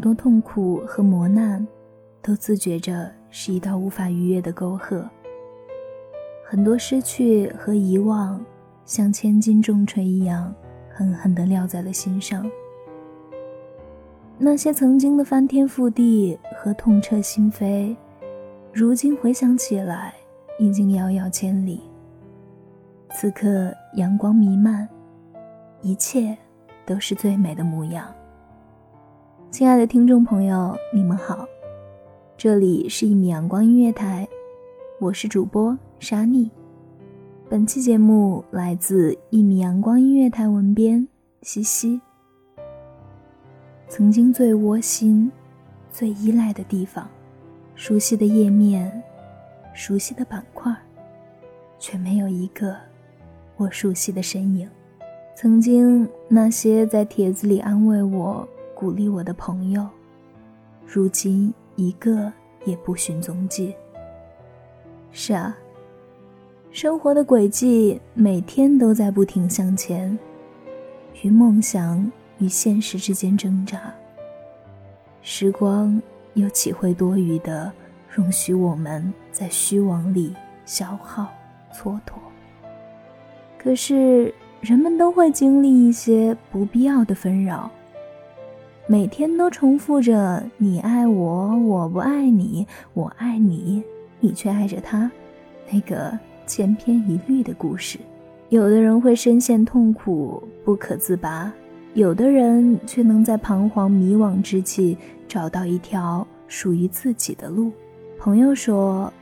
多痛苦和磨难，都自觉着是一道无法逾越的沟壑。很多失去和遗忘，像千斤重锤一样，狠狠地撂在了心上。那些曾经的翻天覆地和痛彻心扉，如今回想起来，已经遥遥千里。此刻阳光弥漫，一切都是最美的模样。亲爱的听众朋友，你们好，这里是一米阳光音乐台，我是主播沙妮。本期节目来自一米阳光音乐台文编西西。曾经最窝心、最依赖的地方，熟悉的页面，熟悉的板块，却没有一个我熟悉的身影。曾经那些在帖子里安慰我。鼓励我的朋友，如今一个也不寻踪迹。是啊，生活的轨迹每天都在不停向前，与梦想与现实之间挣扎。时光又岂会多余的容许我们在虚妄里消耗蹉跎？可是人们都会经历一些不必要的纷扰。每天都重复着“你爱我，我不爱你；我爱你，你却爱着他”，那个千篇一律的故事。有的人会深陷痛苦不可自拔，有的人却能在彷徨迷惘之际找到一条属于自己的路。朋友说：“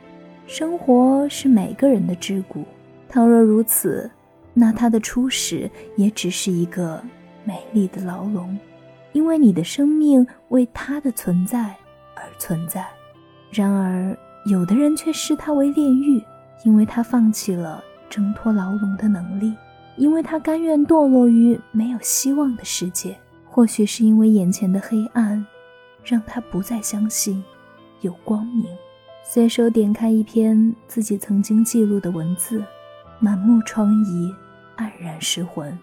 生活是每个人的桎梏，倘若如此，那他的初始也只是一个美丽的牢笼。”因为你的生命为他的存在而存在，然而有的人却视他为炼狱，因为他放弃了挣脱牢笼的能力，因为他甘愿堕落于没有希望的世界。或许是因为眼前的黑暗，让他不再相信有光明。随手点开一篇自己曾经记录的文字，满目疮痍，黯然失魂。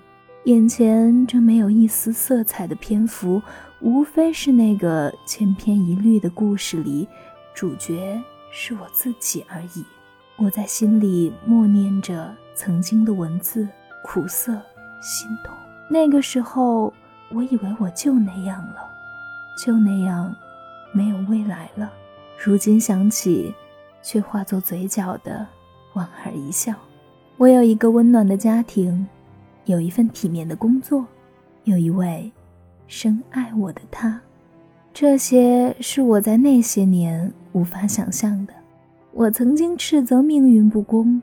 眼前这没有一丝色彩的篇幅，无非是那个千篇一律的故事里，主角是我自己而已。我在心里默念着曾经的文字，苦涩、心痛。那个时候，我以为我就那样了，就那样，没有未来了。如今想起，却化作嘴角的莞尔一笑。我有一个温暖的家庭。有一份体面的工作，有一位深爱我的他，这些是我在那些年无法想象的。我曾经斥责命运不公，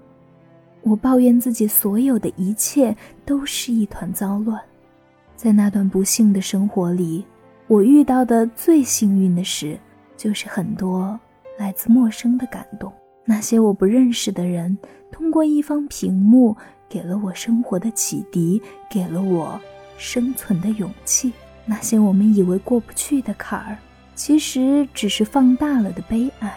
我抱怨自己所有的一切都是一团糟乱。在那段不幸的生活里，我遇到的最幸运的事，就是很多来自陌生的感动。那些我不认识的人，通过一方屏幕。给了我生活的启迪，给了我生存的勇气。那些我们以为过不去的坎儿，其实只是放大了的悲哀。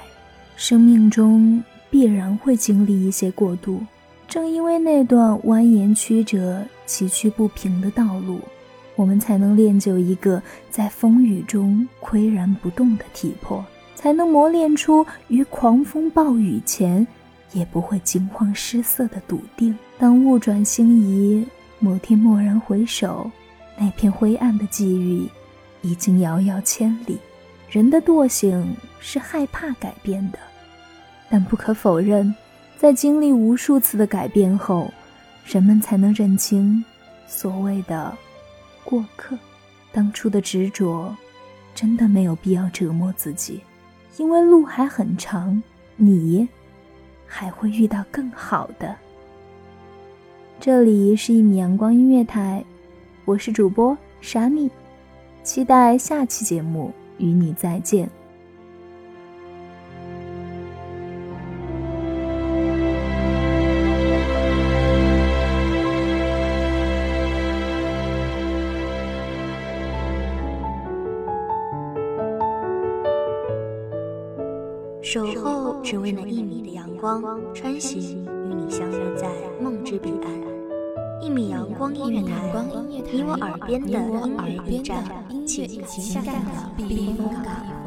生命中必然会经历一些过渡，正因为那段蜿蜒曲折、崎岖不平的道路，我们才能练就一个在风雨中岿然不动的体魄，才能磨练出于狂风暴雨前。也不会惊慌失色的笃定。当物转星移，某天蓦然回首，那片灰暗的际遇，已经遥遥千里。人的惰性是害怕改变的，但不可否认，在经历无数次的改变后，人们才能认清所谓的过客。当初的执着，真的没有必要折磨自己，因为路还很长，你。还会遇到更好的。这里是一米阳光音乐台，我是主播莎蜜，期待下期节目与你再见。守候只为那一米的阳光，穿行与你相约在梦之彼岸。一米阳光音乐台，你我耳边的音乐驿站，情感的避风港。